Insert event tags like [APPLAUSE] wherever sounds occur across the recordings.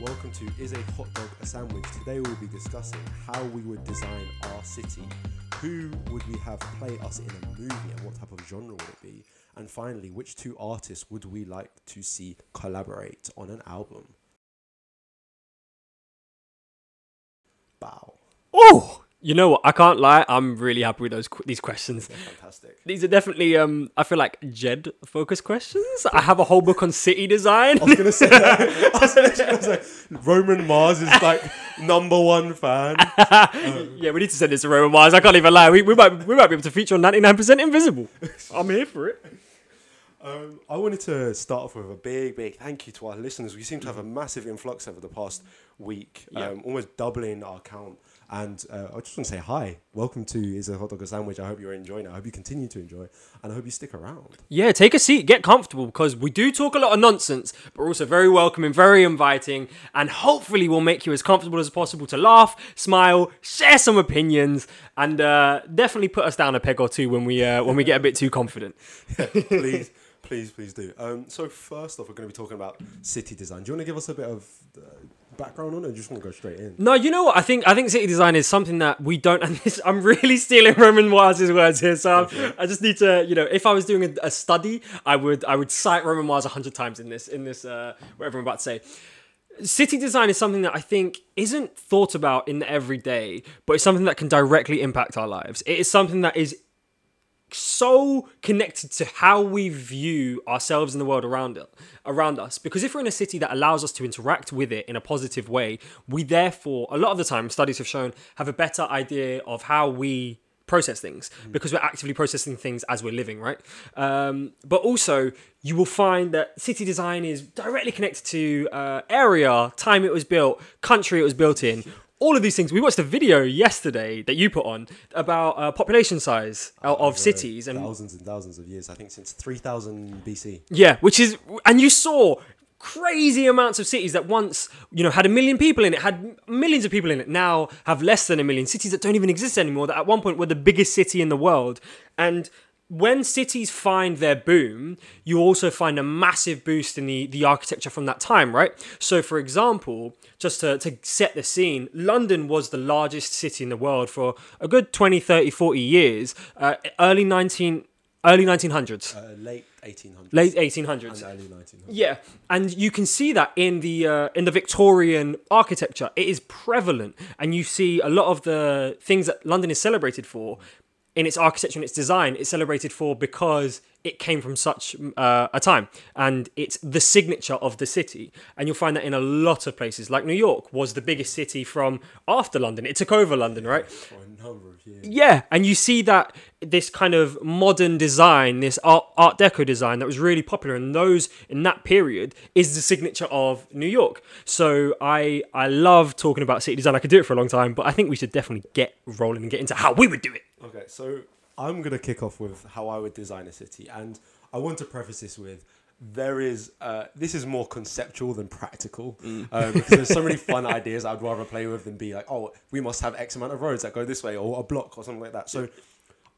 welcome to Is a Hot Dog a Sandwich? Today we'll be discussing how we would design our city, who would we have play us in a movie, and what type of genre would it be, and finally, which two artists would we like to see collaborate on an album? Bow. Oh, you know what? I can't lie. I'm really happy with those these questions. They're fantastic. These are definitely um. I feel like Jed focused questions. I have a whole book on city design. I was gonna say that. I was literally gonna say Roman Mars is like number one fan. [LAUGHS] yeah, we need to send this to Roman Mars. I can't even lie. We, we might we might be able to feature on 99% Invisible. [LAUGHS] I'm here for it. Um, I wanted to start off with a big, big thank you to our listeners. We seem to have a massive influx over the past week, Yeah. um, almost doubling our count. And uh, I just want to say hi. Welcome to Is a Hot Dog a Sandwich. I hope you're enjoying it. I hope you continue to enjoy, and I hope you stick around. Yeah, take a seat, get comfortable because we do talk a lot of nonsense, but we're also very welcoming, very inviting, and hopefully we'll make you as comfortable as possible to laugh, smile, share some opinions, and uh, definitely put us down a peg or two when we uh, when we get a bit too confident. [LAUGHS] please, please, please do. Um, so first off, we're going to be talking about city design. Do you want to give us a bit of uh, background on it, or do you just want to go straight in? No, you know what? I think I think city design is something that we don't. And this, I'm really stealing Roman Mars's words here, so I'm- I just need to, you know, if I was doing a, a study, I would I would cite Roman Mars a hundred times in this in this uh, whatever I'm about to say. City design is something that I think isn't thought about in the everyday, but it's something that can directly impact our lives. It is something that is so connected to how we view ourselves in the world around it around us. Because if we're in a city that allows us to interact with it in a positive way we therefore a lot of the time studies have shown have a better idea of how we process things. Because we're actively processing things as we're living right? Um, but also you will find that city design is directly connected to uh, area time it was built country it was built in all of these things. We watched a video yesterday that you put on about uh, population size of, of cities, and thousands and thousands of years. I think since 3000 BC. yeah, which is, and you saw crazy amounts of cities that once you know had a million people in it, had millions of people in it, now have less than a million. Cities that don't even exist anymore. That at one point were the biggest city in the world, and when cities find their boom, you also find a massive boost in the, the architecture from that time, right? So, for example, just to, to set the scene, London was the largest city in the world for a good 20, 30, 40 years, uh, early 19, early 1900s, Uh, late 1800s. late 1800s. and early 1900s. Yeah, and you can see that in the uh, in the Victorian architecture. It is prevalent, and you see a lot of the things that London is celebrated for in its architecture and its design. It's celebrated for because it came from such uh, a time, and it's the signature of the city. And you'll find that in a lot of places, like New York was the biggest city from after London. It took over London, right? For a number of years. Yeah, and you see that this kind of modern design, this art, art deco design that was really popular in those in that period is the signature of New York. So I I love talking about city design. I could do it for a long time, but I think we should definitely get rolling and get into how we would do it. Okay, so I'm gonna kick off with how I would design a city, and I want to preface this with there is uh, this is more conceptual than practical um, because there's so many fun [LAUGHS] ideas I'd rather play with than be like, oh, we must have X amount of roads that go this way or a block or something like that. So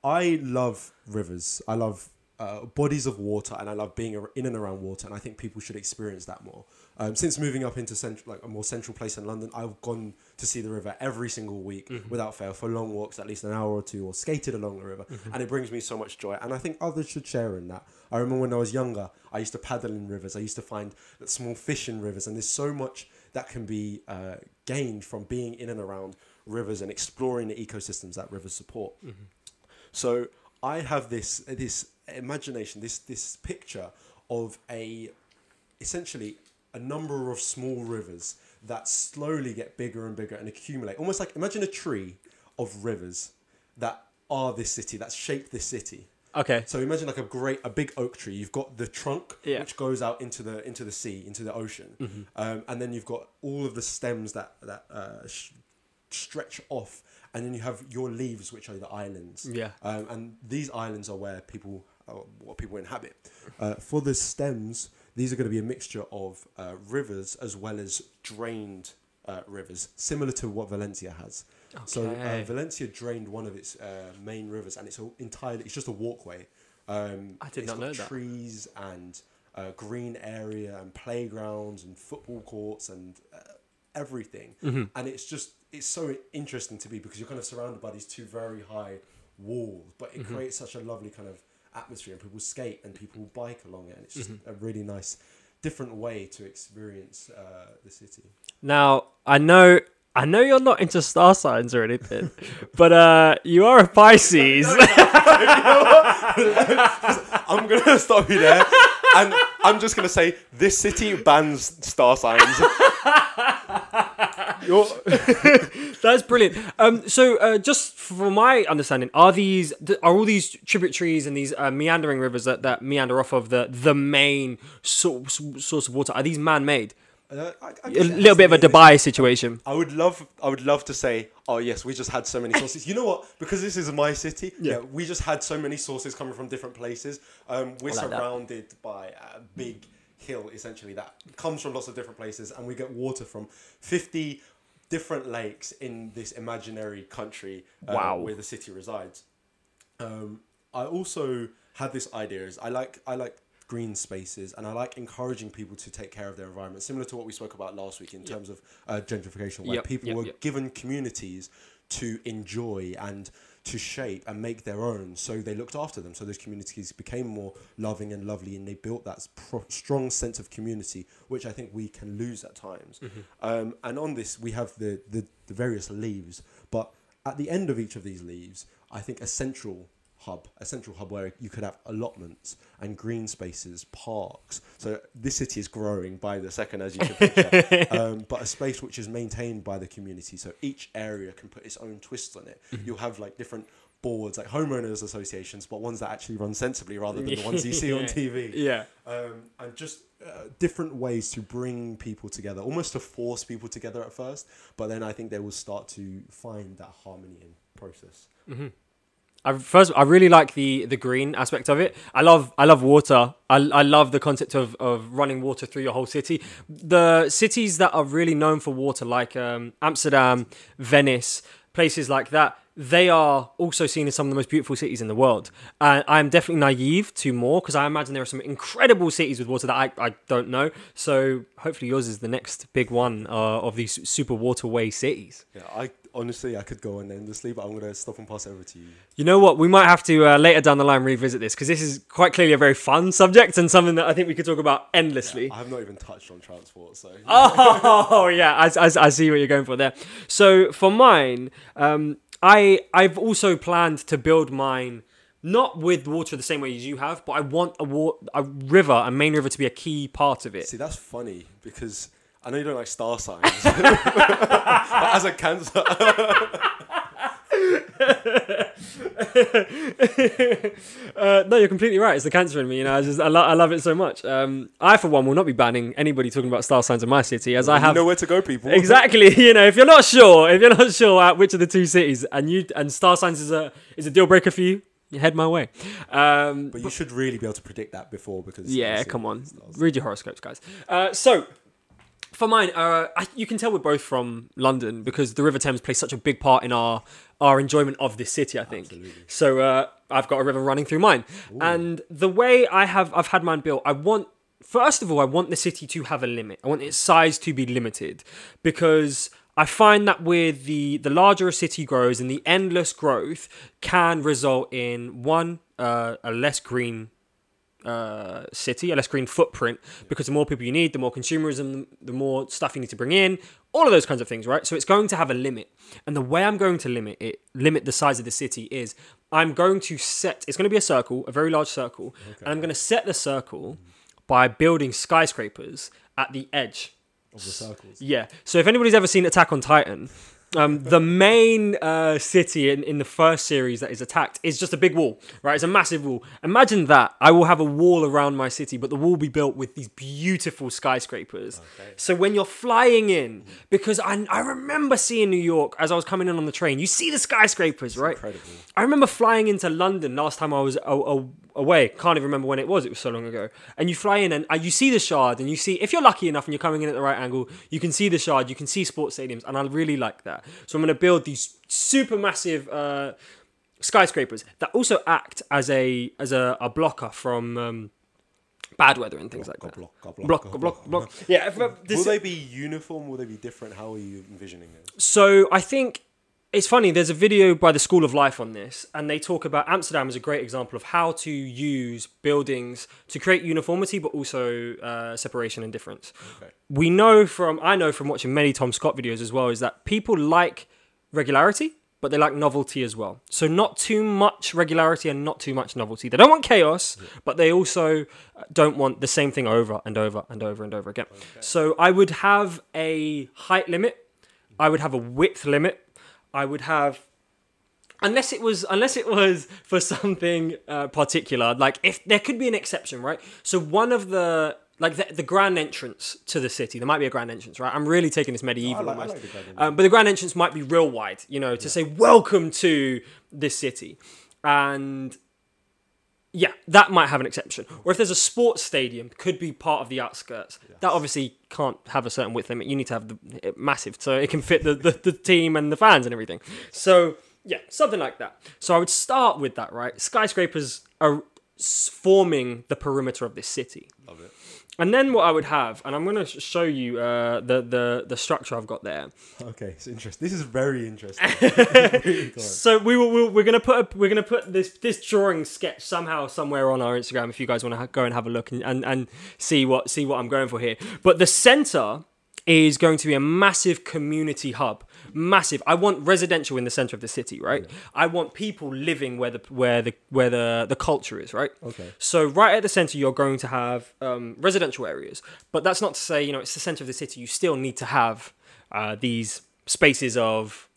I love rivers. I love uh, bodies of water, and I love being in and around water. And I think people should experience that more. Um, since moving up into central, like a more central place in London, I've gone to see the river every single week without fail for long walks, at least an hour or two, or skated along the river, and it brings me so much joy. And I think others should share in that. I remember when I was younger, I used to paddle in rivers. I used to find that small fish in rivers, and there's so much that can be uh, gained from being in and around rivers and exploring the ecosystems that rivers support. So I have this this imagination, this this picture of a essentially a number of small rivers that slowly get bigger and bigger and accumulate. Almost like imagine a tree of rivers that are this city, that shape this city. Okay. So imagine like a great, a big oak tree. You've got the trunk, Yeah. which goes out into the into the sea, into the ocean, um, and then you've got all of the stems that that uh, sh- stretch off, and then you have your leaves, which are the islands. Yeah. Um, and these islands are where people, what people inhabit. Uh, for the stems, these are going to be a mixture of uh, rivers as well as drained uh, rivers, similar to what Valencia has. So uh, Valencia drained one of its uh, main rivers, and it's entirely it's just a walkway. Um, I did it's not know that. Trees and uh, green area and playgrounds and football courts and uh, everything. Mm-hmm. And it's just it's so interesting to me because you're kind of surrounded by these two very high walls, but Mm-hmm. it creates such a lovely kind of atmosphere and people skate and people bike along it and it's just Mm-hmm. a really nice different way to experience uh, the city. Now, I know I know you're not into star signs or anything, [LAUGHS] but uh, you are a Pisces. [LAUGHS] [LAUGHS] I'm gonna stop you there, and I'm just gonna say this city bans star signs. You're, [LAUGHS] That's brilliant. Um, so, uh, just from my understanding, are these are all these tributaries and these uh, meandering rivers that, that meander off of the the main source source of water? Are these man made? uh, I, I A guess it has little bit of a be. Dubai situation. I would love, I would love to say, oh yes, we just had so many sources. You know what? Because this is my city. Yeah, we just had so many sources coming from different places. Um, we're like that. surrounded by a big hill, essentially that comes from lots of different places, and we get water from fifty different lakes in this imaginary country uh, Wow. where the city resides. Um, I also had this idea: is I like I like green spaces and I like encouraging people to take care of their environment, similar to what we spoke about last week in terms of uh, gentrification, where Yep, people yep, were yep. given communities to enjoy and to shape and make their own. So they looked after them. So those communities became more loving and lovely, and they built that pro- strong sense of community, which I think we can lose at times. Um, and on this, we have the, the the various leaves, but at the end of each of these leaves, I think a central hub, a central hub where you could have allotments and green spaces, parks. So this city is growing by the second, as you can picture, [LAUGHS] um, but a space which is maintained by the community. So each area can put its own twist on it. You'll have like different boards, like homeowners associations, but ones that actually run sensibly rather than the ones you [LAUGHS] see on TV Yeah. um, and just uh, different ways to bring people together, almost to force people together at first. But then I think they will start to find that harmony in process. I first I really like the the green aspect of it. I love I love water. I, I love the concept of, of running water through your whole city. The cities that are really known for water, like um, Amsterdam, Venice, places like that, they are also seen as some of the most beautiful cities in the world. And I'm definitely naive to more because I imagine there are some incredible cities with water that I, I don't know. So hopefully yours is the next big one uh, of these super waterway cities. Yeah, I honestly I could go on endlessly, but I'm gonna stop and pass it over to you. You know what? We might have to uh, later down the line revisit this because this is quite clearly a very fun subject and something that I think we could talk about endlessly. I have not even touched on transport, so [LAUGHS] Oh yeah, I, I, I see what you're going for there. So for mine, um, I I've also planned to build mine not with water the same way as you have, but I want a wa- a river, a main river, to be a key part of it. see that's funny because I know you don't like star signs, [LAUGHS] but as a cancer, [LAUGHS] Uh, no, you're completely right. It's the cancer in me. You know, I just I, lo- I love it so much. Um, I for one will not be banning anybody talking about star signs in my city, as I have know where to go, people. exactly [LAUGHS] you know if you're not sure if you're not sure at which of the two cities and you and star signs is a is a deal breaker for you you head my way um But you should really be able to predict that before because yeah come on read your horoscopes guys uh so for mine uh I, you can tell we're both from london because the river thames plays such a big part in our our enjoyment of this city i think Absolutely. so uh i've got a river running through mine and the way i have i've had mine built i want first of all, I want the city to have a limit. I want its size to be limited because I find that with the the larger a city grows and the endless growth can result in one uh, a less green uh, city, a less green footprint, because the more people you need, the more consumerism, the more stuff you need to bring in, all of those kinds of things, right? So it's going to have a limit. And the way I'm going to limit it, limit the size of the city is I'm going to set, it's going to be a circle, a very large circle, and I'm going to set the circle by building skyscrapers at the edge of the circles. yeah. So if anybody's ever seen Attack on Titan, um, the main uh, city in, in the first series that is attacked is just a big wall, right? It's a massive wall. Imagine that. I will have a wall around my city, but the wall will be built with these beautiful skyscrapers. Okay. So when you're flying in, because I, I remember seeing New York as I was coming in on the train, you see the skyscrapers, right? Incredible. I remember flying into London last time I was a- a- away. Can't even remember when it was. It was so long ago. And you fly in and uh, you see the Shard, and you see if you're lucky enough and you're coming in at the right angle, you can see the Shard. You can see sports stadiums, and I really like that. So I'm going to build these super massive uh, skyscrapers that also act as a as a, a blocker from. Um, bad weather and things like that. block, block, Block, block, block, block. [LAUGHS] Yeah. if, uh, this- Will they be uniform? Will they be different? How are you envisioning it? So I think it's funny. There's a video by the School of Life on this, and they talk about Amsterdam as a great example of how to use buildings to create uniformity, but also uh, separation and difference. Okay. We know from I know from watching many Tom Scott videos as well is that people like regularity, but they like novelty as well. So not too much regularity and not too much novelty. They don't want chaos, but they also uh, don't want the same thing over and over and over and over again. So I would have a height limit. I would have a width limit. I would have unless it was unless it was for something uh, particular like if there could be an exception right? So one of the like the, the grand entrance to the city there might be a grand entrance right? I'm really taking this medieval like- almost. like the um, but the grand entrance might be real wide you know to say welcome to this city. And yeah, that might have an exception. Or if there's a sports stadium, could be part of the outskirts. That obviously can't have a certain width limit. You need to have the it massive so it can fit the, the, the team and the fans and everything. So yeah, something like that. So I would start with that, right? Skyscrapers are forming the perimeter of this city. Love it. And then what I would have, and I'm going to show you uh, the, the the structure I've got there. Okay, it's interesting. This is very interesting. [LAUGHS] [LAUGHS] So we will we'll, we're gonna put a, we're gonna put this this drawing sketch somehow somewhere on our Instagram if you guys want to ha- go and have a look and, and and see what see what I'm going for here. But the center is going to be a massive community hub. Massive. I want residential in the center of the city, right? I want people living where the where the where the the culture is, right? Okay. So right at the center, you're going to have um, residential areas, but that's not to say you know it's the center of the city. You still need to have uh, these spaces of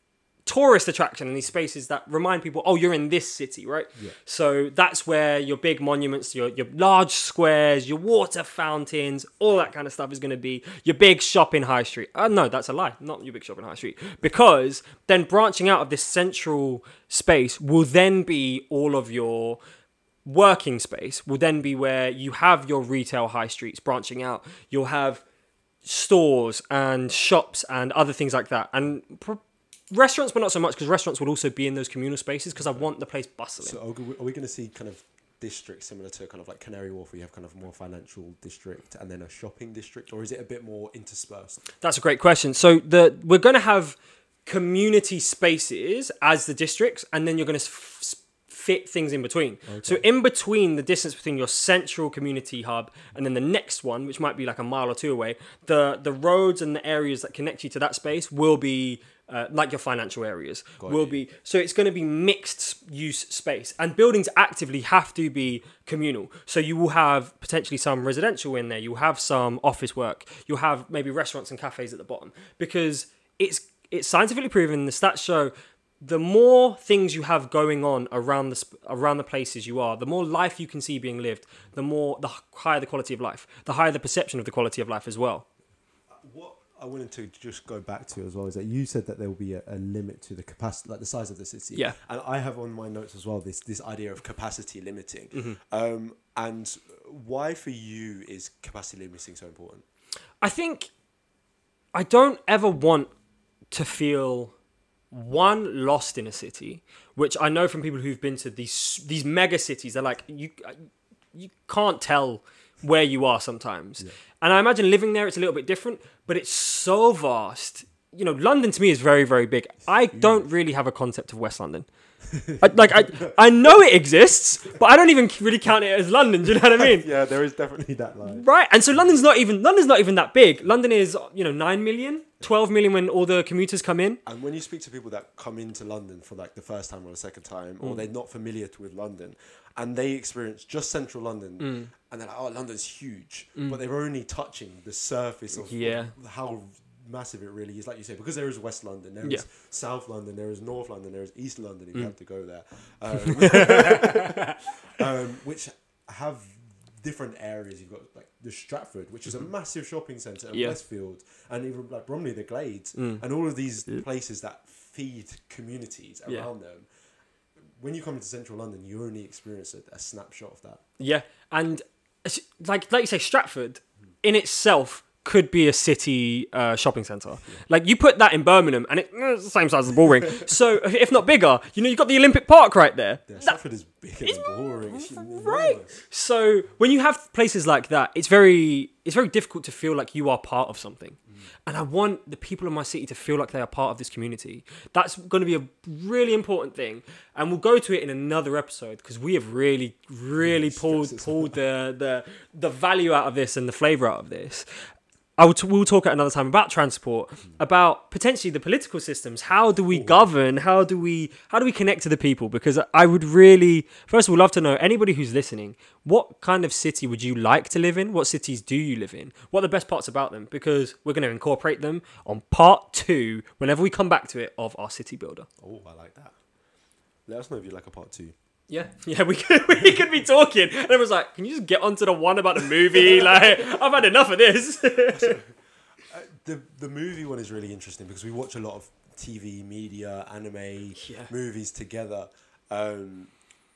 tourist attraction and these spaces that remind people, oh, you're in this city, right? Yeah. So that's where your big monuments, your your large squares, your water fountains, all that kind of stuff is going to be. Your big shopping high street. Uh, no, that's a lie. Not your big shopping high street. Because then branching out of this central space will then be all of your working space will then be where you have your retail high streets branching out. You'll have stores and shops and other things like that. And pr- restaurants, but not so much because restaurants will also be in those communal spaces because I want the place bustling. So are we, we going to see kind of districts similar to kind of like Canary Wharf, where you have kind of more financial district and then a shopping district, or is it a bit more interspersed? That's a great question. So the we're going to have community spaces as the districts, and then you're going to f- fit things in between. So in between the distance between your central community hub and then the next one, which might be like a mile or two away, the the roads and the areas that connect you to that space will be. Uh, like your financial areas will you. be so it's going to be mixed use space. And buildings actively have to be communal. So you will have potentially some residential in there you'll have some office work you'll have maybe restaurants and cafes at the bottom. Because it's it's scientifically proven the stats show the more things you have going on around the sp- around the places you are the more life you can see being lived the more the higher the quality of life the higher the perception of the quality of life as well. What I wanted to just go back to as well is that you said that there will be a, a limit to the capacity, like the size of the city. Yeah. And I have on my notes as well this this idea of capacity limiting. Mm-hmm. Um, and why for you is capacity limiting so important? I think I don't ever want to feel one lost in a city, which I know from people who've been to these these mega cities. They're like you you can't tell where you are sometimes, and I imagine living there it's a little bit different, but it's so vast. You know, London to me is very very big. I don't really have a concept of West London. I, like I, I know it exists, but I don't even really count it as London. Do you know what I mean? [LAUGHS] Yeah, there is definitely that line. Right, and so London's not even London's not even that big. London is you know nine million, 12 million when all the commuters come in. And when you speak to people that come into London for like the first time or the second time, Mm. or they're not familiar with London, and they experience just central London, Mm. and they're like, "Oh, London's huge," but they're only touching the surface of, Yeah. how massive it really is. Like you say, because there is West London, there is Yeah. South London, there is North London, there is East London. If you have to go there, [LAUGHS] um, um, which have different areas. You've got like the Stratford, which is a massive shopping centre, and Mm-hmm. Yeah. Mm. Westfield, and even like Bromley, the Glades, and all of these places that feed communities Yeah. around them. When you come into central London, you only experience a, a snapshot of that. Yeah, and like like you say, Stratford in itself could be a city uh, shopping center. Like you put that in Birmingham, and it, eh, it's the same size as the Bullring. [LAUGHS] so if not bigger, you know you've got the Olympic Park right there. Yeah, Stratford is big and boring. It's Right. So when you have places like that, it's very it's very difficult to feel like you are part of something. And I want the people in my city to feel like they are part of this community. That's going to be a really important thing, and we'll go to it in another episode because we have really, really pulled pulled the the the value out of this and the flavor out of this. I will t- we'll talk at another time about transport, mm-hmm. about potentially the political systems. How do we govern? How do we how do we connect to the people? Because I would really, first of all, love to know anybody who's listening. What kind of city would you like to live in? What cities do you live in? What are the best parts about them? Because we're going to incorporate them on part two whenever we come back to it of our city builder. Oh, I like that. Let us know if you like a part two. Yeah, [LAUGHS] yeah, we could [LAUGHS] we could be talking, and everyone's like, "Can you just get onto the one about the movie?" [LAUGHS] Like, I've had enough of this. The the movie one is really interesting because we watch a lot of TV, media, anime, Yeah. movies together, um,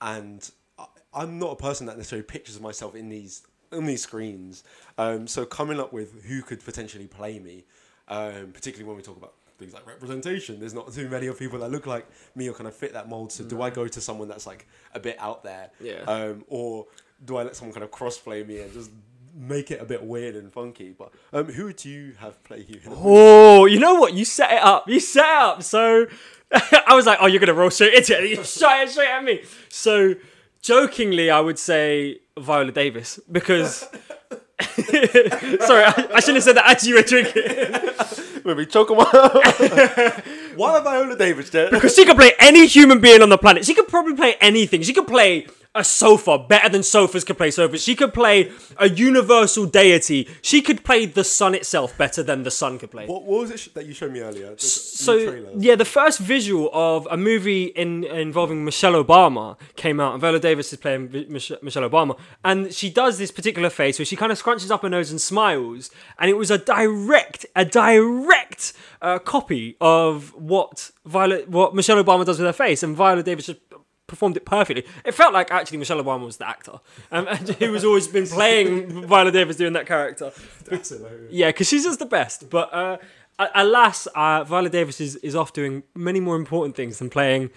and I, I'm not a person that necessarily pictures myself in these in these screens. Um, so coming up with who could potentially play me, um, particularly when we talk about things like representation, there's not too many of people that look like me or kind of fit that mold. So do I go to someone that's like a bit out there, Yeah. um, or do I let someone kind of crossplay me and just make it a bit weird and funky? But um, who do you have play you? Movie? Oh, you know what? You set it up. You set it up. So [LAUGHS] I was like, oh, you're going to roll straight into it. You shot it straight at me. So jokingly, I would say Viola Davis because. [LAUGHS] [LAUGHS] Sorry, I, I shouldn't have said that as you were drinking. Maybe choke him out. [LAUGHS] Why have Viola Davis there? Because she could play any human being on the planet. She could probably play anything. She could play a sofa better than sofas could play sofas. She could play a universal deity. She could play the sun itself better than the sun could play. What, what was it sh- that you showed me earlier? So yeah, the first visual of a movie in involving Michelle Obama came out, and Viola Davis is playing Mich- Michelle Obama, and she does this particular face where she kind of scrunches up her nose and smiles, and it was a direct, a direct uh, copy of what Violet, what Michelle Obama does with her face, and Viola Davis just performed it perfectly. It felt like actually Michelle Obama was the actor, um, [LAUGHS] and who has always been playing Viola Davis doing that character. That's hilarious. Yeah, because she's just the best. But uh, alas, uh, Viola Davis is, is off doing many more important things than playing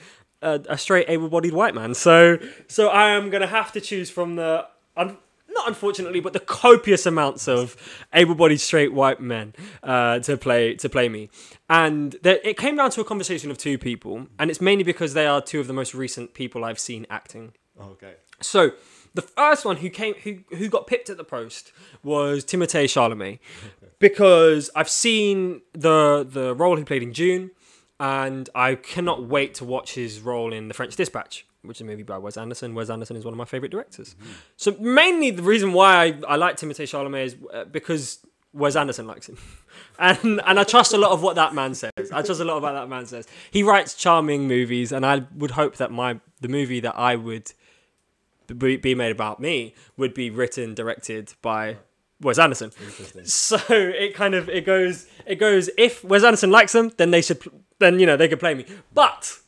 a, a straight able-bodied white man. So, so I am gonna have to choose from the un- not unfortunately, but the copious amounts of able-bodied straight white men uh, to play to play me. And there, it came down to a conversation of two people, and it's mainly because they are two of the most recent people I've seen acting. Okay. So the first one who came who who got pipped at the post was Timothée Chalamet [LAUGHS] because I've seen the the role he played in Dune and I cannot wait to watch his role in The French Dispatch, which is a movie by Wes Anderson. Wes Anderson is one of my favorite directors. So mainly the reason why I, I like Timothée Chalamet is uh, because Wes Anderson likes him. [LAUGHS] And and I trust a lot of what that man says. I trust a lot of what that man says. He writes charming movies and I would hope that my the movie that I would be, be made about me would be written directed by Wes Anderson. [LAUGHS] So it kind of it goes it goes if Wes Anderson likes them, then they should then you know they could play me. But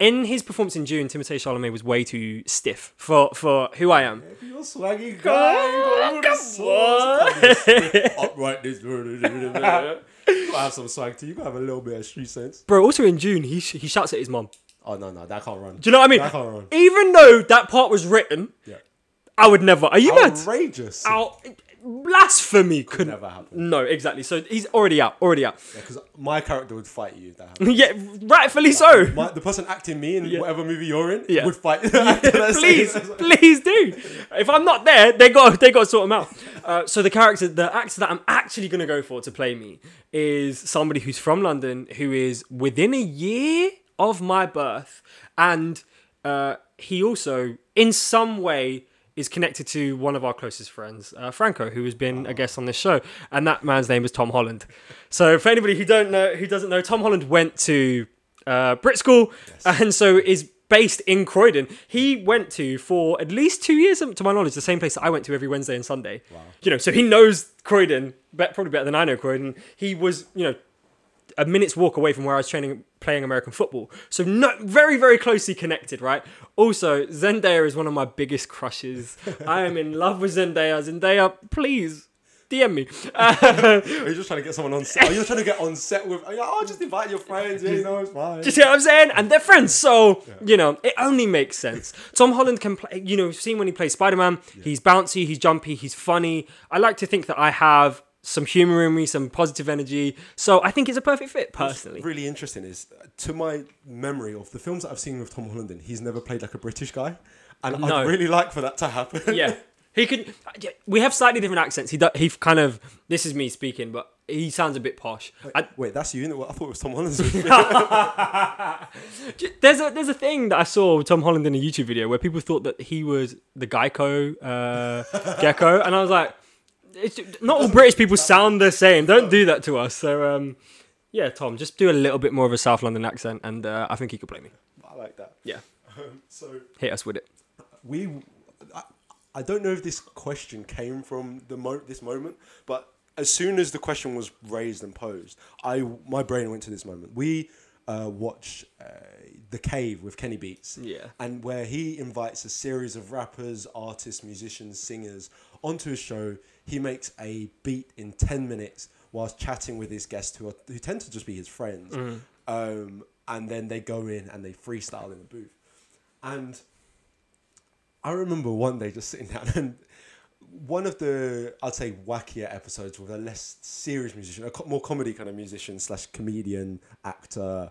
in his performance in Dune, Timothée Chalamet was way too stiff for for who I am. You're swaggy guy. you got all this Upright this. You gotta have some swag too. You gotta have a little bit of street sense. Bro, also in Dune, he sh- he shouts at his mom. Oh no, no, that can't run. Do you know what I mean? That can't run. Even though that part was written, Yeah. I would never. Are you mad? Outrageous. Blasphemy could Never happen. No, exactly. So he's already out. Already out. Because my character would fight you if that [LAUGHS] happened. yeah, rightfully so. My, the person acting me in Yeah. whatever movie you're in Yeah. would fight. the [LAUGHS] actor that's please, please do. If I'm not there, they got they got to sort them out. Uh, so the character, the actor that I'm actually gonna go for to play me is somebody who's from London, who is within a year of my birth, and uh, he also, in some way. Is connected to one of our closest friends, uh, Franco, who has been a guest on this show, and that man's name is Tom Holland. So, for anybody who don't know, who doesn't know, Tom Holland went to uh, Brit School, and so is based in Croydon. He went to for at least two years, to my knowledge, the same place that I went to every Wednesday and Sunday. Wow. You know, so he knows Croydon, probably better than I know Croydon. He was, you know, a minute's walk away from where I was training, playing American football. So no, very, very closely connected, right? Also, Zendaya is one of my biggest crushes. [LAUGHS] I am in love with Zendaya. Zendaya, please, DM me. Uh, Are you [LAUGHS] just trying to get someone on set? Are you trying to get on set with? Like, oh, just invite your friends. Yeah, you know, it's fine. Do you see what I'm saying? And they're friends, so you know it only makes sense. Tom Holland can play. You know, seen when he plays Spider Man. He's bouncy, he's jumpy, he's funny. I like to think that I have some humor in me, some positive energy. So I think it's a perfect fit, personally. really interesting is uh, to my memory of the films that I've seen with Tom Holland in, he's never played like a British guy, and No. I'd really like for that to happen. yeah, [LAUGHS] he could. We have slightly different accents. He do, he kind of. This is me speaking, but he sounds a bit posh. I, Wait, that's you. I thought it was Tom Holland's. [LAUGHS] [LAUGHS] There's a there's a thing that I saw with Tom Holland in a YouTube video where people thought that he was the Geico uh, gecko, and I was like, it's, not all British people sound the same. Don't do that to us. So um, yeah, Tom, just do a little bit more of a South London accent, and uh, I think he could play me. I like that. Yeah, Um, so hit us with it. we, I, I don't know if this question came from the mo- this moment, but as soon as the question was raised and posed, I my brain went to this moment. We uh, watched uh, The Cave with Kenny Beats. Yeah. and where he invites a series of rappers, artists, musicians, singers onto his show. He makes a beat in 10 minutes whilst chatting with his guests who, are, who tend to just be his friends. Um, and then they go in and they freestyle in the booth. And I remember one day just sitting [LAUGHS] down and one of the I'd say wackier episodes with a less serious musician, a co- more comedy kind of musician slash comedian, actor,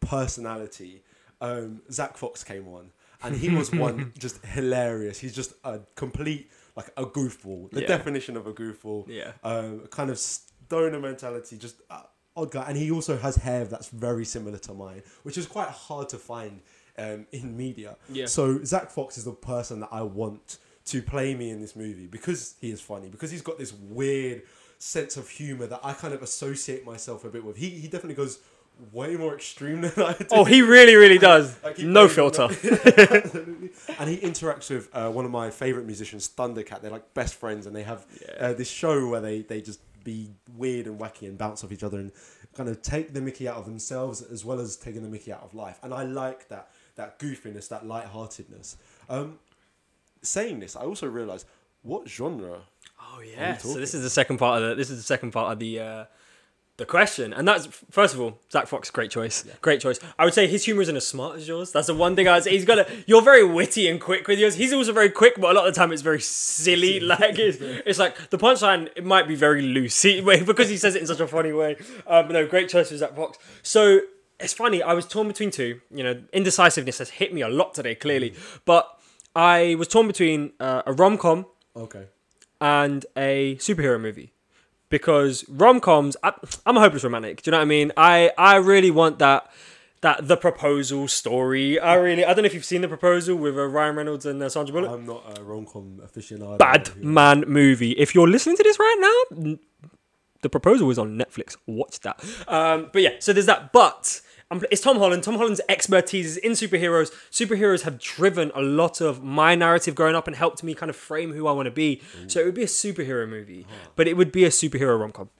personality. Um, Zach Fox came on, and he was one [LAUGHS] just hilarious. He's just a complete like a goofball, the Yeah. definition of a goofball. Yeah. um, kind of stoner mentality, just uh, odd guy, and he also has hair that's very similar to mine, which is quite hard to find um, in media. Yeah. So Zach Fox is the person that I want to play me in this movie because he is funny, because he's got this weird sense of humor that I kind of associate myself a bit with. He he definitely goes way more extreme than I do. Oh, he really, really does. No filter. [LAUGHS] Absolutely. and he interacts with uh, one of my favorite musicians, Thundercat. They're like best friends, and they have Yeah. uh, this show where they they just be weird and wacky and bounce off each other and kind of take the Mickey out of themselves as well as taking the Mickey out of life. And I like that that goofiness, that lightheartedness. Um, saying this, I also realised what genre. Oh yeah. So this is the second part of the this is the second part of the uh, the question, and that's first of all, Zach Fox, great choice, great choice. I would say his humor isn't as smart as yours. That's the one thing I would say. He's got a you're very witty and quick with yours. He's also very quick, but a lot of the time it's very silly. [LAUGHS] Like it's, [LAUGHS] it's like the punchline it might be very loose [LAUGHS] because he says it in such a funny way. Um, no, great choice with Zach Fox. So. It's funny. I was torn between two. You know, indecisiveness has hit me a lot today, clearly. But I was torn between uh, a rom com Okay. and a superhero movie because rom-coms I, i'm a hopeless romantic do you know what i mean? I i really want that that the proposal story. I really i don't know if you've seen the proposal with uh, ryan reynolds and uh, sandra bullock. I'm not a rom com aficionado. bad man movie. If you're listening to this right now n- the proposal is on netflix. Watch that. Um but yeah so there's that but it's Tom Holland. Tom Holland's expertise is in superheroes. Superheroes have driven a lot of my narrative growing up and helped me kind of frame who I want to be. So it would be a superhero movie, but it would be a superhero rom com.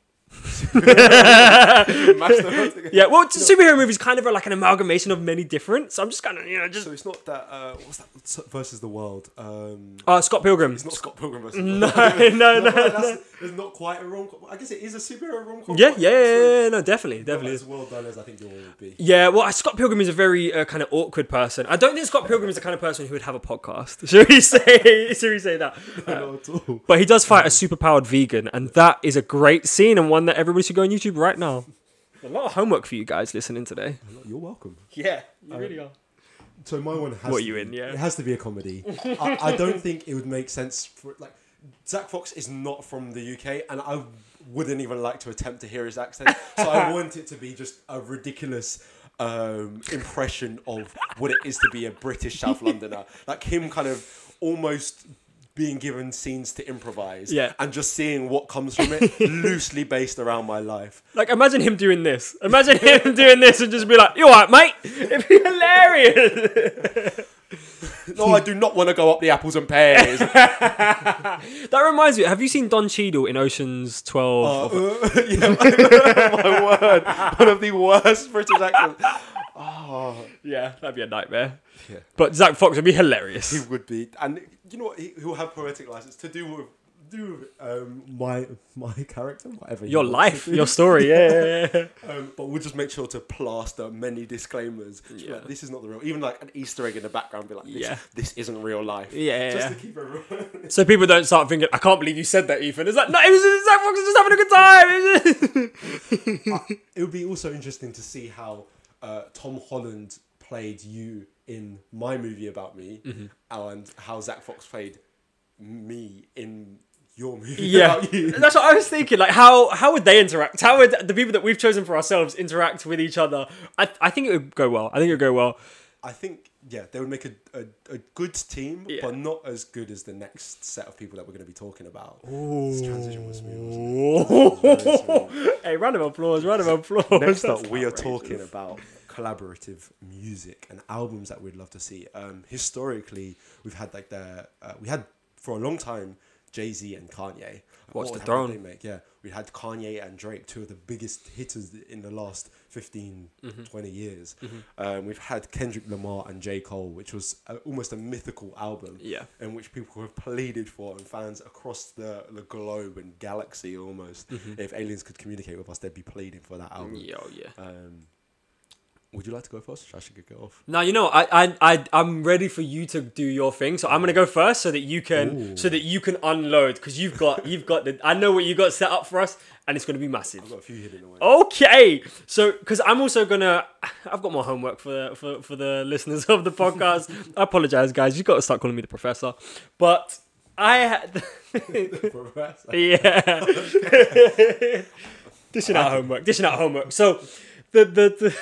Mash them up together. Yeah, well, superhero movies kind of are like an amalgamation of many different. So I'm just kind of, you know, just So it's not that. Uh, what's that versus the world? Um, uh, Scott Pilgrim. it's not Scott Pilgrim versus. [LAUGHS] No, no, no, that's, It's not quite a rom com. I guess it is a superhero rom com. Yeah, yeah, yeah, yeah, no, definitely, definitely. As well done as I think yours would be. Yeah, well, Scott Pilgrim is a very uh, kind of awkward person. I don't think Scott Pilgrim is the kind of person who would have a podcast. [LAUGHS] Should we say? Should we say that? [LAUGHS] Not at all. But he does fight a superpowered vegan, and that is a great scene and one that everybody should go on YouTube right now. A lot of homework for you guys listening today. You're welcome. Yeah, you really are. So my one has. What to you be- in, yeah? It has to be a comedy. I, I don't think it would make sense for like. Zach Fox is not from the UK, and I wouldn't even like to attempt to hear his accent. So I [LAUGHS] want it to be just a ridiculous um, impression of what it is to be a British South Londoner, like him kind of almost being given scenes to improvise, Yeah. and just seeing what comes from it, [LAUGHS] loosely based around my life. Like, imagine him doing this. Imagine him [LAUGHS] doing this and just be like, "You alright, mate?" It'd be hilarious. [LAUGHS] No, I do not want to go up the apples and pears. That reminds me. Have you seen Don Cheadle in Ocean's Twelve? Uh, yeah, my word, one of the worst British accents. Oh, yeah, that'd be a nightmare. Yeah. But Zach Fox would be hilarious. he would be, and you know what? He, he'll have poetic license to do with do with um, my my character, whatever. Your life, your story. Yeah, yeah, yeah. [LAUGHS] Um, but we'll just make sure to plaster many disclaimers. Yeah. Like, this is not the real. Even like an Easter egg in the background, be like, this, Yeah. this isn't real life. Yeah, Just to keep everyone. [LAUGHS] so people don't start thinking, I can't believe you said that, Ethan. It's like, no, it was Zach Fox was just having a good time. [LAUGHS] it would be also interesting to see how uh, Tom Holland played you in my movie about me, Mm-hmm. and how Zach Fox played me in your movie yeah, about you. [LAUGHS] that's what I was thinking. Like, how how would they interact? How would the people that we've chosen for ourselves interact with each other? I I think it would go well. I think it would go well. I think yeah, they would make a, a, a good team, Yeah. but not as good as the next set of people that we're going to be talking about. This transition was smooth. Wasn't it? [LAUGHS] Very smooth. hey, round of applause! Round of applause! Next up, That's [LAUGHS] we are outrageous. talking about collaborative music and albums that we'd love to see. Um, historically, we've had like the uh, we had for a long time Jay Z and Kanye. What's Watch the Throne. They make? Yeah, we had Kanye and Drake, two of the biggest hitters in the last 15, Mm-hmm. 20 years. Um, we've had Kendrick Lamar and J. Cole, which was a, almost a mythical album Yeah. in which people have pleaded for and fans across the, the globe and galaxy almost. If aliens could communicate with us, they'd be pleading for that album. Yo, yeah. Um, would you like to go first? Should I should go off? Now you know I, I I I'm ready for you to do your thing, so I'm gonna go first so that you can so that you can unload because you've got [LAUGHS] you've got the I know what you got set up for us and it's gonna be massive. I've got a few hidden away. Okay, so because I'm also gonna, [SIGHS] I've got more homework for the for, for the [LAUGHS] listeners of the podcast. I apologize, guys. You got to start calling me the professor, but I had, [LAUGHS] Professor. yeah, dishing out homework, dishing out homework. So the the, the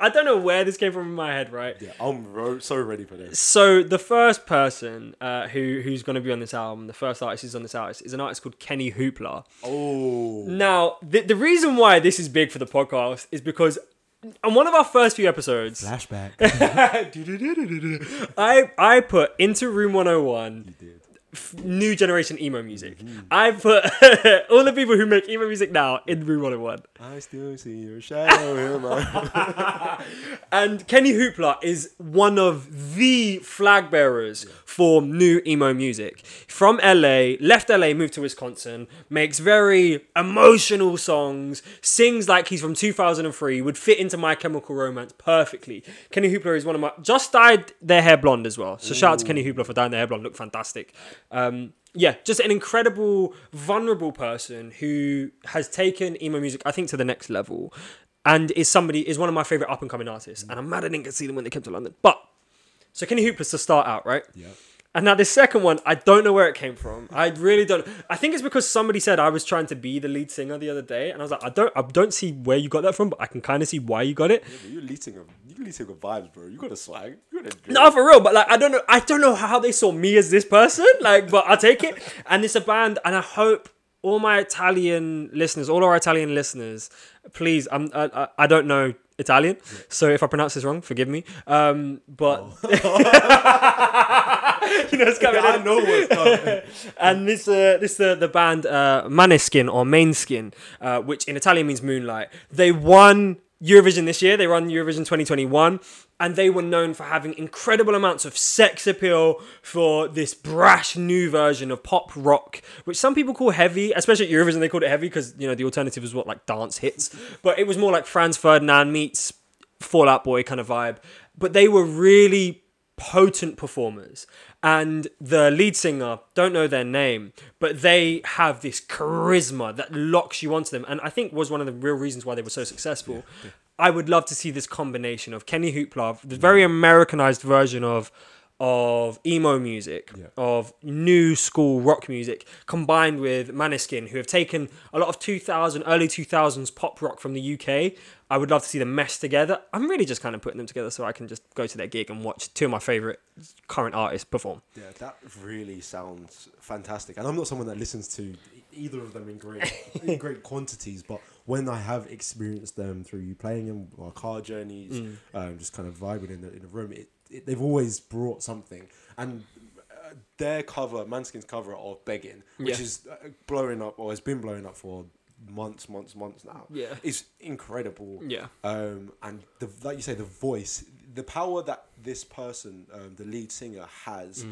I don't know where this came from in my head, right? Yeah, I'm ro- so ready for this. So the first person uh, who who's going to be on this album, the first artist who's on this artist, is an artist called Kenny Hoopla. Oh, Now, the, the reason why this is big for the podcast is because on one of our first few episodes, flashback. [LAUGHS] [LAUGHS] I I put into Room 101 you did. F- new generation emo music. Mm-hmm. I put [LAUGHS] all the people who make emo music now in Room 101. I still see your shadow in my. [LAUGHS] And Kenny Hoopla is one of the flag bearers for new emo music. From LA, left LA, moved to Wisconsin, makes very emotional songs, sings like he's from 2003, would fit into My Chemical Romance perfectly. Kenny Hoopla is one of my. Just dyed their hair blonde as well. So shout out to Kenny Hoopla for dyeing their hair blonde. Look fantastic. Um, yeah, just an incredible, vulnerable person who has taken emo music, I think, to the next level, and is somebody is one of my favorite up and coming artists. And I'm mad I didn't get to see them when they came to London. But so Kenny Hoopla's to start out, right? Yeah. And now this second one, I don't know where it came from. I really don't. I think it's because somebody said I was trying to be the lead singer the other day, and I was like, I don't, I don't see where you got that from, but I can kind of see why you got it. Yeah, but you're leasing a you leasing a vibes, bro. You got a swag. You got a. No, for real, but like I don't know, I don't know how they saw me as this person. Like, but I'll take it. [LAUGHS] And it's a band, and I hope all my Italian listeners, all our Italian listeners, please, I'm, I, I, don't know Italian, so if I pronounce this wrong, forgive me. Um, but you [LAUGHS] [LAUGHS] [LAUGHS] know, it's coming. I in. know what's coming. [LAUGHS] and this uh, this uh, the band uh, Maneskin or Mainskin, uh, which in Italian means moonlight. They won Eurovision this year. They won Eurovision 2021, and they were known for having incredible amounts of sex appeal for this brash new version of pop rock, which some people call heavy. Especially at Eurovision, they called it heavy because you know the alternative was what like dance hits, but it was more like Franz Ferdinand meets Fallout Boy kind of vibe. But they were really potent performers. And the lead singer, don't know their name, but they have this charisma that locks you onto them. And I think was one of the real reasons why they were so successful. I would love to see this combination of Kenny Hoopla, the very Americanized version of of emo music, Yeah. of new school rock music, combined with Maneskin, who have taken a lot of 2000, early 2000s pop rock from the UK. I would love to see them mesh together. I'm really just kind of putting them together so I can just go to their gig and watch two of my favorite current artists perform. Yeah, that really sounds fantastic. And I'm not someone that listens to either of them in great [LAUGHS] in great quantities, but when I have experienced them through you playing them or car journeys, Mm. um, just kind of vibing in the in a room, it, it, they've always brought something. And uh, their cover, Manskin's cover of Begging, which Yeah. is uh, blowing up or has been blowing up for months, months, months now, Yeah. is incredible. Yeah. Um, and the, like you say, the voice, the power that this person, um, the lead singer, has,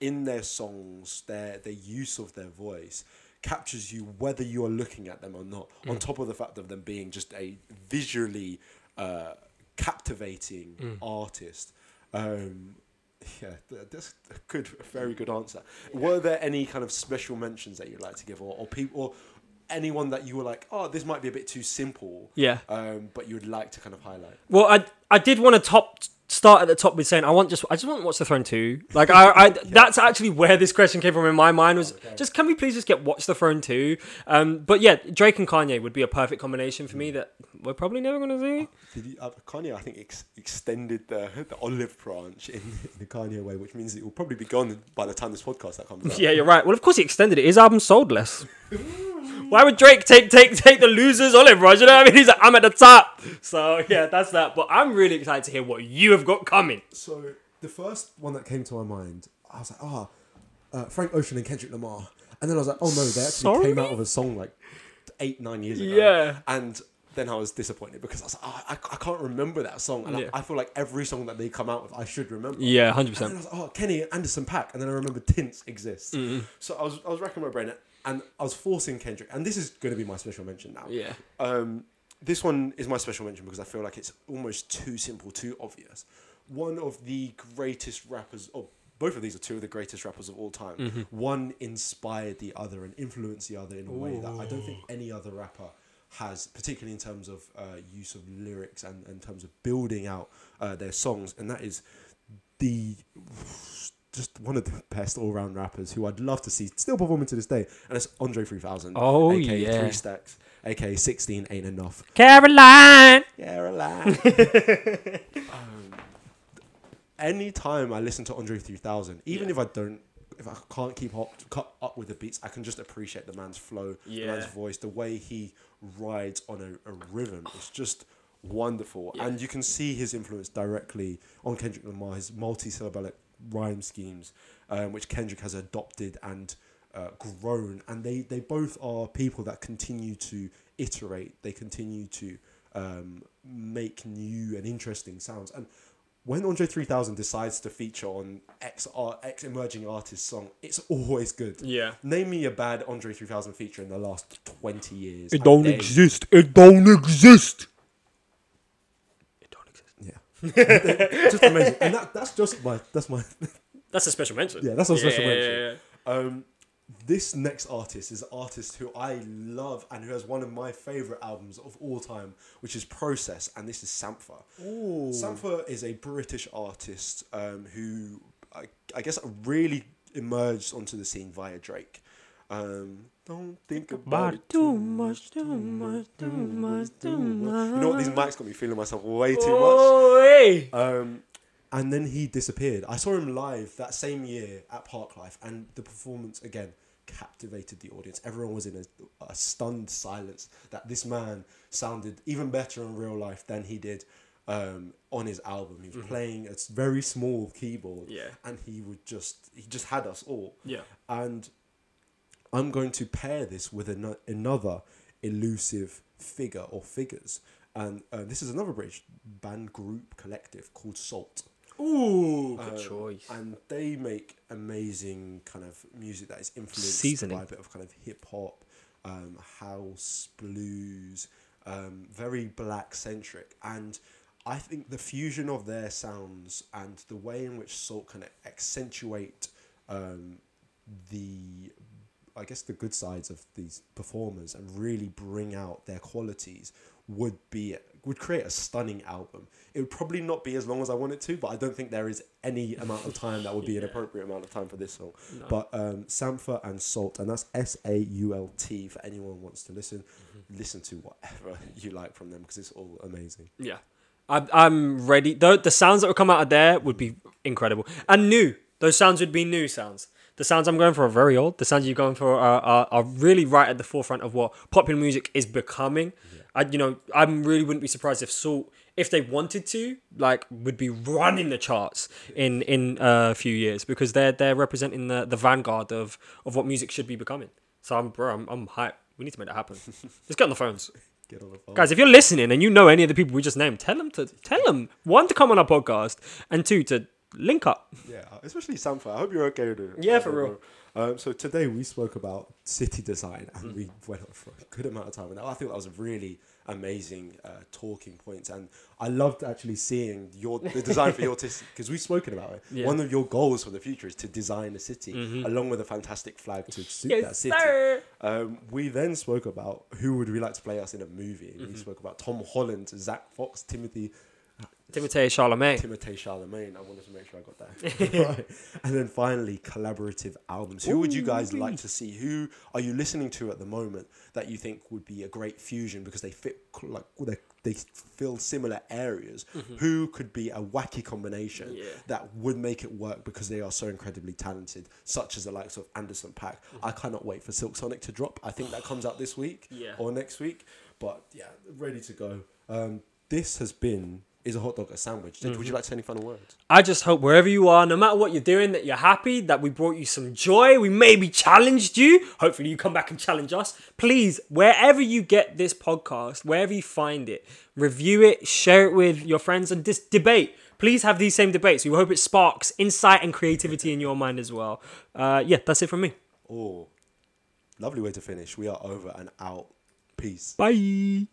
in their songs, their their use of their voice captures you whether you are looking at them or not. On top of the fact of them being just a visually uh, captivating artist. Um, yeah, that's a good, a very good answer. Were there any kind of special mentions that you'd like to give, or or people, or anyone that you were like, oh, this might be a bit too simple, Yeah. um, but you would like to kind of highlight? Well, I I did want to top start at the top with saying I want just I just want to watch the Throne two. Like I, I [LAUGHS] that's actually where this question came from in my mind was just can we please just get Watch the Throne two? Um, but yeah, Drake and Kanye would be a perfect combination for me that we're probably never gonna see. Did you, uh, Kanye, I think, ex- extended the the olive branch in, in the Kanye way, which means it will probably be gone by the time this podcast that comes out. [LAUGHS] Yeah, you're right. Well, of course he extended it. His album sold less. [LAUGHS] Why would Drake take take take the losers olive branch? You know what I mean? He's like, I'm at the top. So yeah, that's that. But I'm really excited to hear what you have got coming. So the first one that came to my mind, I was like, ah, uh, Frank Ocean and Kendrick Lamar, and then I was like, oh no, they actually Sorry? came out with a song like eight, nine years ago. Yeah. and then I was disappointed because I was like, oh, I, I can't remember that song, and Yeah. I, I feel like every song that they come out with, I should remember. Yeah, hundred And then I was like, oh, Kenny and Anderson .Paak. And then I remember Tints exists. Mm-hmm. So I was, I was racking my brain and I was forcing Kendrick. And this is going to be my special mention now. Yeah. Um, this one is my special mention because I feel like it's almost too simple, too obvious. One of the greatest rappers, oh, both of these are two of the greatest rappers of all time. Mm-hmm. One inspired the other and influenced the other in a way that I don't think any other rapper has, particularly in terms of uh, use of lyrics and in terms of building out uh, their songs, and that is the just one of the [LAUGHS] best all round rappers who I'd love to see still performing to this day, and it's Andre 3000. Oh, aka yeah. Three Stacks, aka 16 Ain't Enough. Caroline. Caroline. [LAUGHS] um, anytime I listen to Andre 3000, even Yeah. if I don't, if I can't keep up, cut up with the beats, I can just appreciate the man's flow, the man's voice, the way he rides on a, a rhythm. It's just wonderful. Yeah. And you can see his influence directly on Kendrick Lamar, his multi-syllabic rhyme schemes, um, which Kendrick has adopted and uh, grown. And they, they both are people that continue to iterate. They continue to um, make new and interesting sounds. And when Andre 3000 decides to feature on X, art, X emerging artist song, it's always good. Yeah. Name me a bad Andre 3000 feature in the last 20 years. It don't dare exist. It don't exist. It don't exist. Yeah. [LAUGHS] just amazing. And that, that's just my, that's my, [LAUGHS] That's a special mention. Yeah, that's a special yeah, mention. yeah. Um, this next artist is an artist who I love and who has one of my favorite albums of all time, which is Process, and this is Sampha. Sampha is a British artist um, who I, I guess really emerged onto the scene via Drake. Um, don't think about it too much, too much, too much, too much. You know what? These mics got me feeling myself way too much. Oh, hey. Um, and then he disappeared. I saw him live that same year at Parklife, and the performance again captivated the audience. Everyone was in a, a stunned silence that this man sounded even better in real life than he did um, on his album. He was playing a very small keyboard, Yeah. and he would just he just had us all. Yeah. And I'm going to pair this with ano- another elusive figure or figures. And uh, this is another British band group collective called SAULT. Ooh, good Um, choice. And they make amazing kind of music that is influenced Seasoning. by a bit of kind of hip hop, um, house, blues, um, very black centric. And I think the fusion of their sounds and the way in which SAULT can accentuate um, the I guess the good sides of these performers and really bring out their qualities would be would create a stunning album. It would probably not be as long as I want it to, but I don't think there is any amount of time that would be an appropriate amount of time for this song. But um, Sampha and SAULT, and that's S A U L T for anyone who wants to listen. Listen to whatever [LAUGHS] you like from them because it's all amazing. Yeah. I'm, I'm ready. The, the sounds that would come out of there would be incredible. And new. Those sounds would be new sounds. The sounds I'm going for are very old. The sounds you're going for are, are, are really right at the forefront of what popular music is becoming. I, you know, I really wouldn't be surprised if SAULT, if they wanted to, like, would be running the charts in in a few years because they're they're representing the, the vanguard of of what music should be becoming. So I'm bro, I'm, I'm hyped. We need to make that happen. [LAUGHS] Let's get on the phones. Get on the phone. Guys, if you're listening and you know any of the people we just named, tell them to tell them one to come on our podcast and two to link up. Yeah, especially Sampha. I hope you're okay with it. Yeah, for real. Um, so today we spoke about city design and Mm. we went on for a good amount of time. And I think that was a really amazing uh, talking points. And I loved actually seeing your the design for your [LAUGHS] city because we've spoken about it. Yeah. Mm-hmm. One of your goals for the future is to design a city along with a fantastic flag to suit that Yes, city. sir. Um, we then spoke about who would we like to play us in a movie. Mm-hmm. We spoke about Tom Holland, Zach Fox, Timothy Timothée Charlemagne. Timothée Charlemagne. I wanted to make sure I got that right. [LAUGHS] And then finally, collaborative albums. Who would you guys like to see? Who are you listening to at the moment that you think would be a great fusion because they fit like they, they fill similar areas? Who could be a wacky combination Mm-hmm. Yeah. that would make it work because they are so incredibly talented, such as the likes of Anderson .Paak? I cannot wait for Silk Sonic to drop. I think that comes out this week [SIGHS] Yeah. or next week. But yeah, ready to go. Um, this has been is a hot dog a sandwich? Would Mm-hmm. you like to say any final words? I just hope wherever you are, no matter what you're doing, that you're happy, that we brought you some joy. We maybe challenged you. Hopefully, you come back and challenge us. Please, wherever you get this podcast, wherever you find it, review it, share it with your friends, and just debate. Please have these same debates. We hope it sparks insight and creativity in your mind as well. Uh, yeah, that's it from me. Oh, lovely way to finish. We are over and out. Peace. Bye.